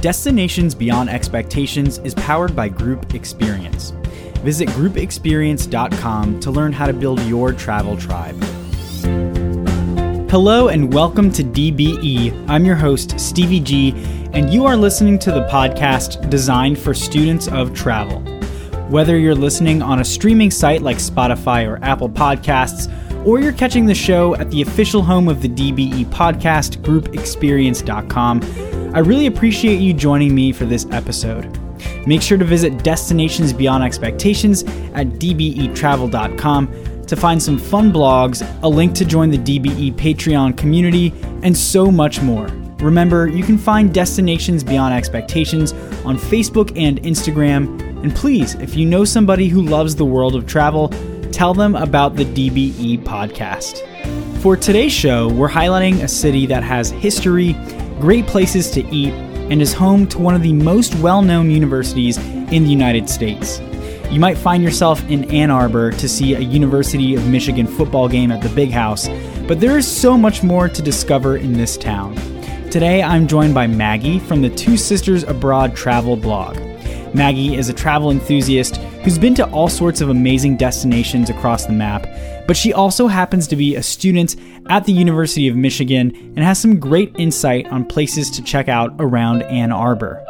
Destinations Beyond Expectations is powered by Group Experience. Visit groupexperience.com to learn how to build your travel tribe. Hello and welcome to DBE. I'm your host, Stevie G, and you are listening to the podcast designed for students of travel. Whether you're listening on a streaming site like Spotify or Apple Podcasts, or you're catching the show at the official home of the DBE podcast, groupexperience.com, I really appreciate you joining me for this episode. Make sure to visit Destinations Beyond Expectations at dbetravel.com to find some fun blogs, a link to join the DBE Patreon community, and so much more. Remember, you can find Destinations Beyond Expectations on Facebook and Instagram. And please, if you know somebody who loves the world of travel, tell them about the DBE podcast. For today's show, we're highlighting a city that has history, great places to eat, and is home to one of the most well known universities in the United States. You might find yourself in Ann Arbor to see a University of Michigan football game at the Big House, but there is so much more to discover in this town. Today, I'm joined by Maggie from the Two Sisters Abroad travel blog. Maggie is a travel enthusiast who's been to all sorts of amazing destinations across the map, but she also happens to be a student at the University of Michigan and has some great insight on places to check out around Ann Arbor.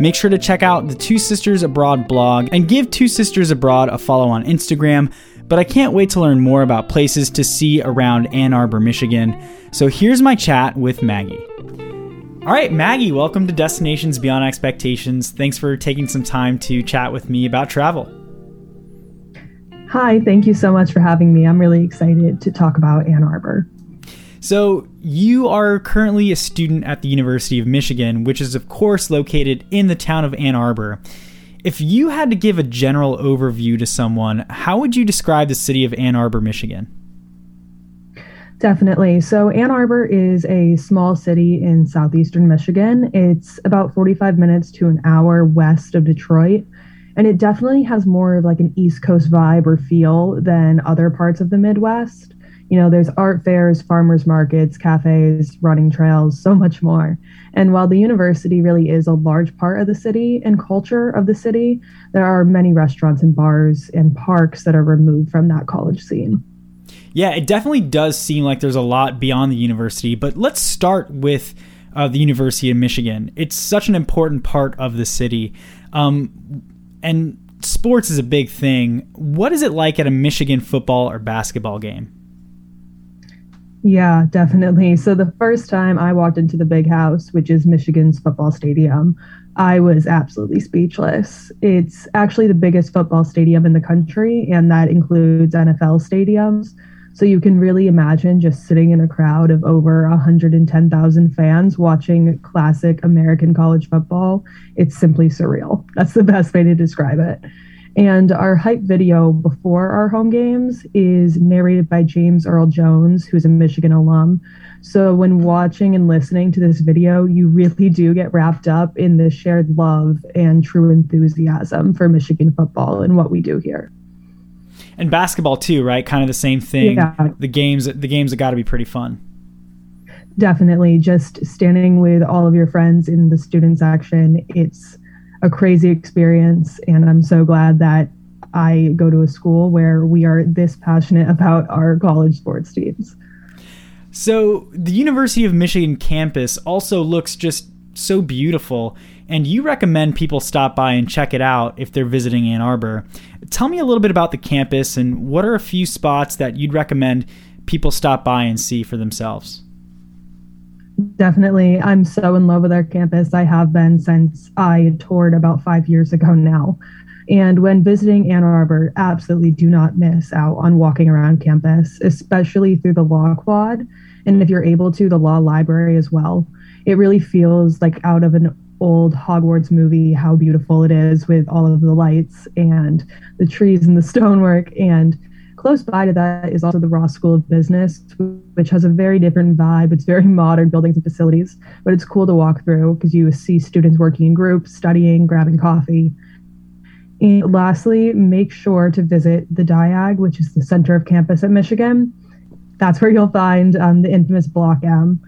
Make sure to check out the Two Sisters Abroad blog and give Two Sisters Abroad a follow on Instagram but I can't wait to learn more about places to see around Ann Arbor, Michigan. So here's my chat with Maggie. All right, Maggie, welcome to Destinations Beyond Expectations. Thanks for taking some time to chat with me about travel. Hi, thank you so much for having me. I'm really excited to talk about Ann Arbor. So, you are currently a student at the University of Michigan, which is, of course, located in the town of Ann Arbor. If you had to give a general overview to someone, how would you describe the city of Ann Arbor, Michigan? Definitely. So, Ann Arbor is a small city in southeastern Michigan. It's about 45 minutes to an hour west of Detroit. And it definitely has more of like an East Coast vibe or feel than other parts of the Midwest you know, there's art fairs, farmers markets, cafes, running trails, so much more. And while the university really is a large part of the city and culture of the city, there are many restaurants and bars and parks that are removed from that college scene. Yeah, it definitely does seem like there's a lot beyond the university, but let's start with uh, the University of Michigan. It's such an important part of the city. Um, and sports is a big thing. What is it like at a Michigan football or basketball game? Yeah, definitely. So the first time I walked into the big house, which is Michigan's football stadium, I was absolutely speechless. It's actually the biggest football stadium in the country, and that includes NFL stadiums. So you can really imagine just sitting in a crowd of over 110,000 fans watching classic American college football. It's simply surreal. That's the best way to describe it. And our hype video before our home games is narrated by James Earl Jones, who's a Michigan alum. So when watching and listening to this video, you really do get wrapped up in the shared love and true enthusiasm for Michigan football and what we do here. And basketball too, right? Kind of the same thing. Yeah. The games the games have got to be pretty fun. Definitely. Just standing with all of your friends in the student section, it's a crazy experience. And I'm so glad that I go to a school where we are this passionate about our college sports teams. So, the University of Michigan campus also looks just so beautiful, and you recommend people stop by and check it out if they're visiting Ann Arbor. Tell me a little bit about the campus and what are a few spots that you'd recommend people stop by and see for themselves? Definitely. I'm so in love with our campus. I have been since I toured about five years ago now. And when visiting Ann Arbor, absolutely do not miss out on walking around campus, especially through the law quad. And if you're able to, the law library as well. It really feels like out of an old Hogwarts movie, how beautiful it is with all of the lights and the trees and the stonework. And close by to that is also the Ross School of Business, which has a very different vibe. It's very modern buildings and facilities, but it's cool to walk through because you see students working in groups, studying, grabbing coffee. And lastly, make sure to visit the Diag, which is the center of campus at Michigan. That's where you'll find um, the infamous Block M.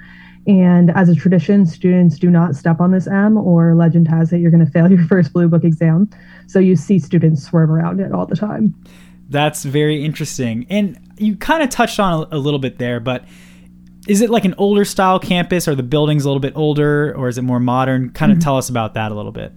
And as a tradition, students do not step on this M, or legend has it you're going to fail your first Blue Book exam. So you see students swerve around it all the time. That's very interesting. And you kind of touched on a, a little bit there, but is it like an older style campus? Are the buildings a little bit older, or is it more modern? Kind of mm-hmm. tell us about that a little bit.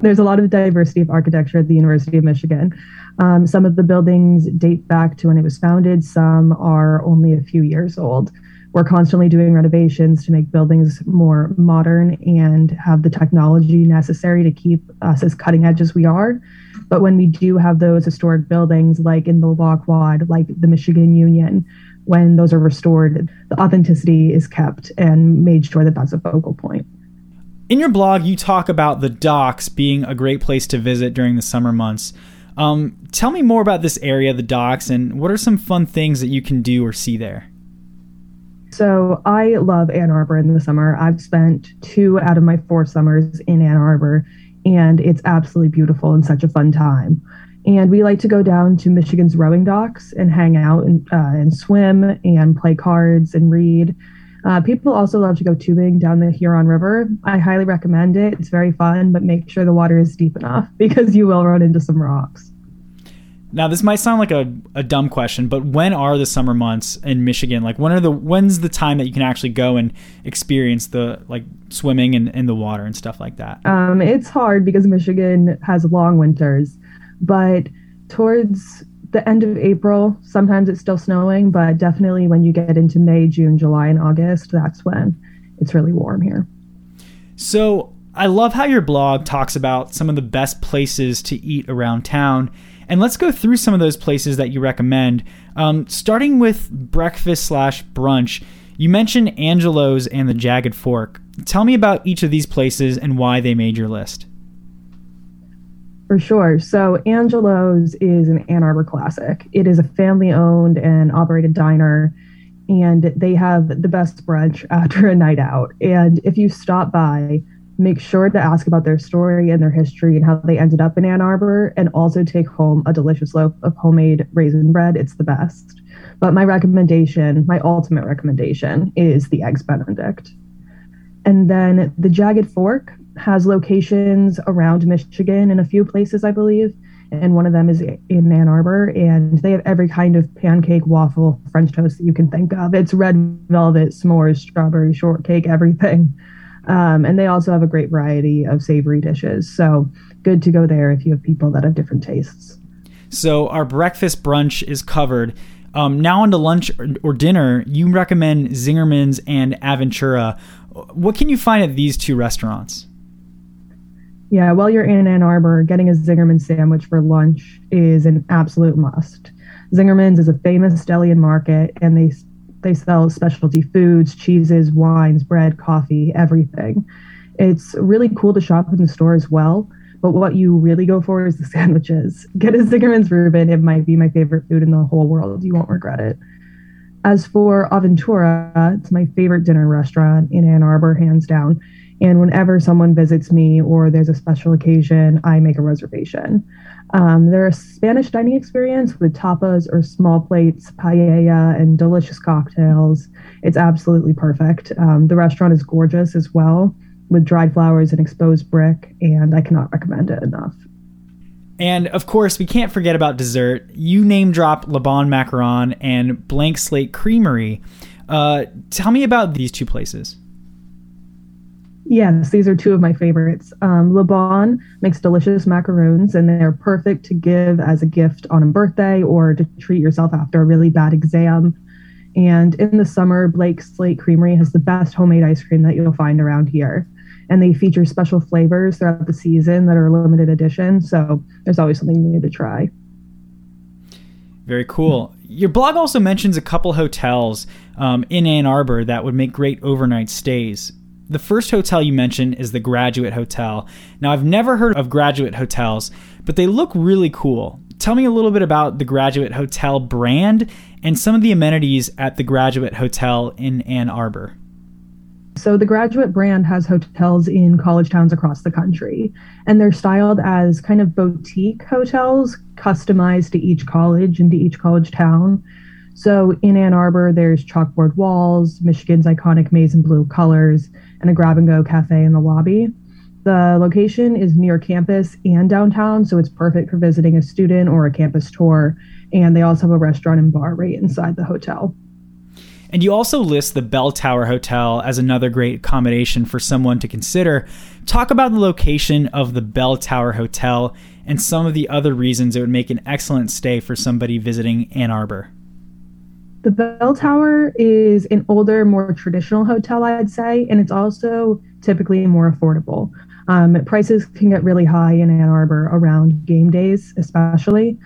There's a lot of diversity of architecture at the University of Michigan. Um, some of the buildings date back to when it was founded, some are only a few years old we're constantly doing renovations to make buildings more modern and have the technology necessary to keep us as cutting edge as we are. But when we do have those historic buildings, like in the Law Quad, like the Michigan Union, when those are restored, the authenticity is kept and made sure that that's a focal point. In your blog, you talk about the docks being a great place to visit during the summer months. Um, tell me more about this area, the docks, and what are some fun things that you can do or see there? So I love Ann Arbor in the summer. I've spent two out of my four summers in Ann Arbor, and it's absolutely beautiful and such a fun time. And we like to go down to Michigan's rowing docks and hang out and, uh, and swim and play cards and read. Uh, people also love to go tubing down the Huron River. I highly recommend it. It's very fun, but make sure the water is deep enough because you will run into some rocks. Now this might sound like a, a dumb question, but when are the summer months in Michigan? Like when are the when's the time that you can actually go and experience the like swimming in, in the water and stuff like that? Um, it's hard because Michigan has long winters, but towards the end of April, sometimes it's still snowing, but definitely when you get into May, June, July, and August, that's when it's really warm here. So I love how your blog talks about some of the best places to eat around town and let's go through some of those places that you recommend. Um, starting with breakfast slash brunch, you mentioned Angelo's and the Jagged Fork. Tell me about each of these places and why they made your list. For sure. So, Angelo's is an Ann Arbor classic. It is a family owned and operated diner, and they have the best brunch after a night out. And if you stop by, make sure to ask about their story and their history and how they ended up in Ann Arbor, and also take home a delicious loaf of homemade raisin bread. It's the best. But my recommendation, my ultimate recommendation, is the Eggs Benedict. And then the Jagged Fork has locations around Michigan in a few places, I believe. And one of them is in Ann Arbor. And they have every kind of pancake, waffle, French toast that you can think of. It's red velvet, s'mores, strawberry shortcake, everything. Um, and they also have a great variety of savory dishes. So good to go there if you have people that have different tastes. So our breakfast brunch is covered. Um, now to lunch or dinner, you recommend Zingerman's and Aventura. What can you find at these two restaurants? Yeah, while you're in Ann Arbor, getting a Zingerman sandwich for lunch is an absolute must. Zingerman's is a famous deli and market, and they they sell specialty foods, cheeses, wines, bread, coffee, everything. It's really cool to shop in the store as well. But what you really go for is the sandwiches. Get a Zingerman's Reuben. It might be my favorite food in the whole world. You won't regret it. As for Aventura, it's my favorite dinner restaurant in Ann Arbor, hands down. And whenever someone visits me or there's a special occasion, I make a reservation. Um, a Spanish dining experience with tapas or small plates, paella, and delicious cocktails. It's absolutely perfect. Um, the restaurant is gorgeous as well, with dried flowers and exposed brick, and I cannot recommend it enough. And of course, we can't forget about dessert. You name drop Le Bon Macaron and Blank Slate Creamery. Uh, tell me about these two places. Yes, these are two of my favorites. Um, Le Bon makes delicious macaroons, and they're perfect to give as a gift on a birthday or to treat yourself after a really bad exam. And in the summer, Blank Slate Creamery has the best homemade ice cream that you'll find around here. And they feature special flavors throughout the season that are limited edition. So there's always something new to try. Very cool. Your blog also mentions a couple hotels um, in Ann Arbor that would make great overnight stays. The first hotel you mentioned is the Graduate Hotel. Now, I've never heard of graduate hotels, but they look really cool. Tell me a little bit about the Graduate Hotel brand and some of the amenities at the Graduate Hotel in Ann Arbor. So, the Graduate brand has hotels in college towns across the country, and they're styled as kind of boutique hotels customized to each college and to each college town. So in Ann Arbor, there's chalkboard walls, Michigan's iconic maize and blue colors, and a grab and go cafe in the lobby. The location is near campus and downtown, so it's perfect for visiting a student or a campus tour. And they also have a restaurant and bar right inside the hotel. And you also list the Bell Tower Hotel as another great accommodation for someone to consider. Talk about the location of the Bell Tower Hotel and some of the other reasons it would make an excellent stay for somebody visiting Ann Arbor. The Bell Tower is an older, more traditional hotel, I'd say, and it's also typically more affordable. Um, prices can get really high in Ann Arbor around game days, especially.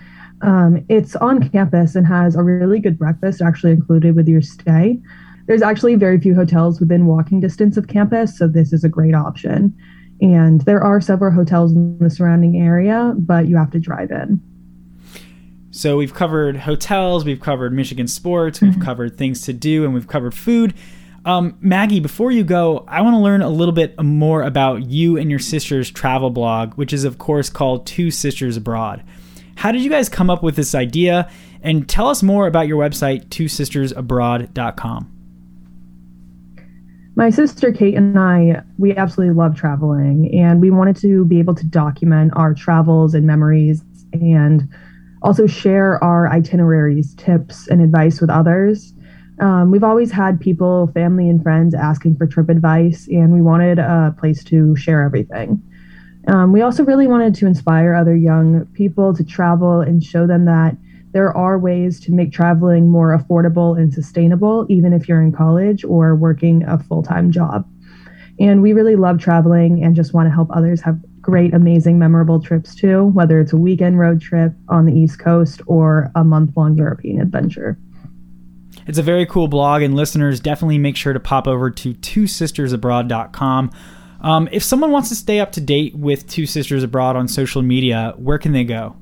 Um, it's on campus and has a really good breakfast actually included with your stay. There's actually very few hotels within walking distance of campus, so this is a great option. And there are several hotels in the surrounding area, but you have to drive in. So we've covered hotels, we've covered Michigan sports, we've mm-hmm. covered things to do, and we've covered food. Um, Maggie, before you go, I want to learn a little bit more about you and your sister's travel blog, which is, of course, called Two Sisters Abroad. How did you guys come up with this idea? And tell us more about your website, twosistersabroad.com. My sister Kate and I, we absolutely love traveling, and we wanted to be able to document our travels and memories and also share our itineraries, tips, and advice with others. Um, we've always had people, family, and friends asking for trip advice, and we wanted a place to share everything. Um, we also really wanted to inspire other young people to travel and show them that there are ways to make traveling more affordable and sustainable, even if you're in college or working a full time job. And we really love traveling and just want to help others have great, amazing, memorable trips too, whether it's a weekend road trip on the East Coast or a month long European adventure. It's a very cool blog, and listeners definitely make sure to pop over to twosistersabroad.com um, if someone wants to stay up to date with Two Sisters Abroad on social media, where can they go?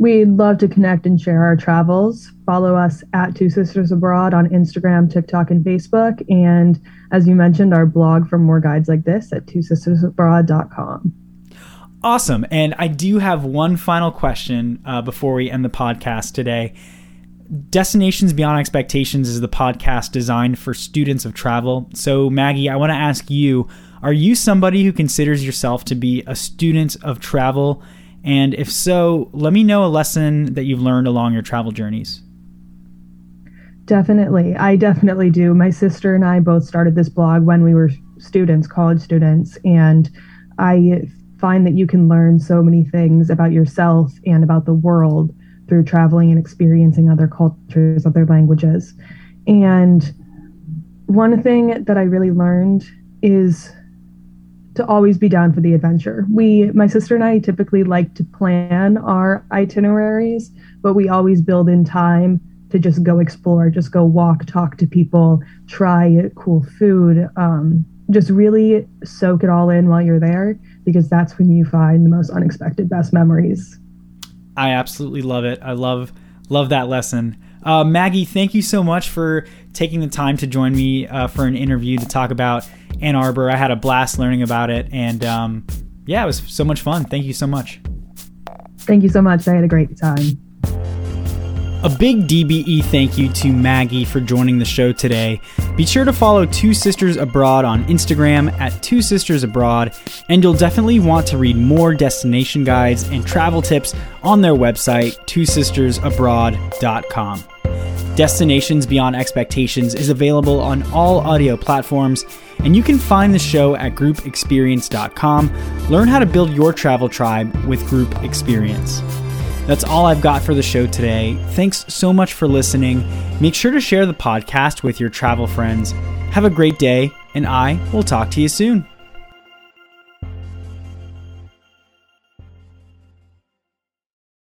We'd love to connect and share our travels. Follow us at Two Sisters Abroad on Instagram, TikTok, and Facebook. And as you mentioned, our blog for more guides like this at twosistersabroad.com. Awesome. And I do have one final question uh, before we end the podcast today. Destinations Beyond Expectations is the podcast designed for students of travel. So, Maggie, I want to ask you are you somebody who considers yourself to be a student of travel? And if so, let me know a lesson that you've learned along your travel journeys. Definitely. I definitely do. My sister and I both started this blog when we were students, college students, and I find that you can learn so many things about yourself and about the world through traveling and experiencing other cultures, other languages. And one thing that I really learned is to always be down for the adventure. We, my sister and I, typically like to plan our itineraries, but we always build in time to just go explore, just go walk, talk to people, try cool food, um, just really soak it all in while you're there because that's when you find the most unexpected best memories. I absolutely love it. I love love that lesson. Uh, Maggie, thank you so much for taking the time to join me uh, for an interview to talk about Ann Arbor. I had a blast learning about it, and um, yeah, it was so much fun. Thank you so much. Thank you so much. I had a great time. A big DBE thank you to Maggie for joining the show today. Be sure to follow Two Sisters Abroad on Instagram at Two Sisters Abroad, and you'll definitely want to read more destination guides and travel tips on their website, twosistersabroad.com. Destinations Beyond Expectations is available on all audio platforms, and you can find the show at groupexperience.com. Learn how to build your travel tribe with Group Experience. That's all I've got for the show today. Thanks so much for listening. Make sure to share the podcast with your travel friends. Have a great day, and I will talk to you soon.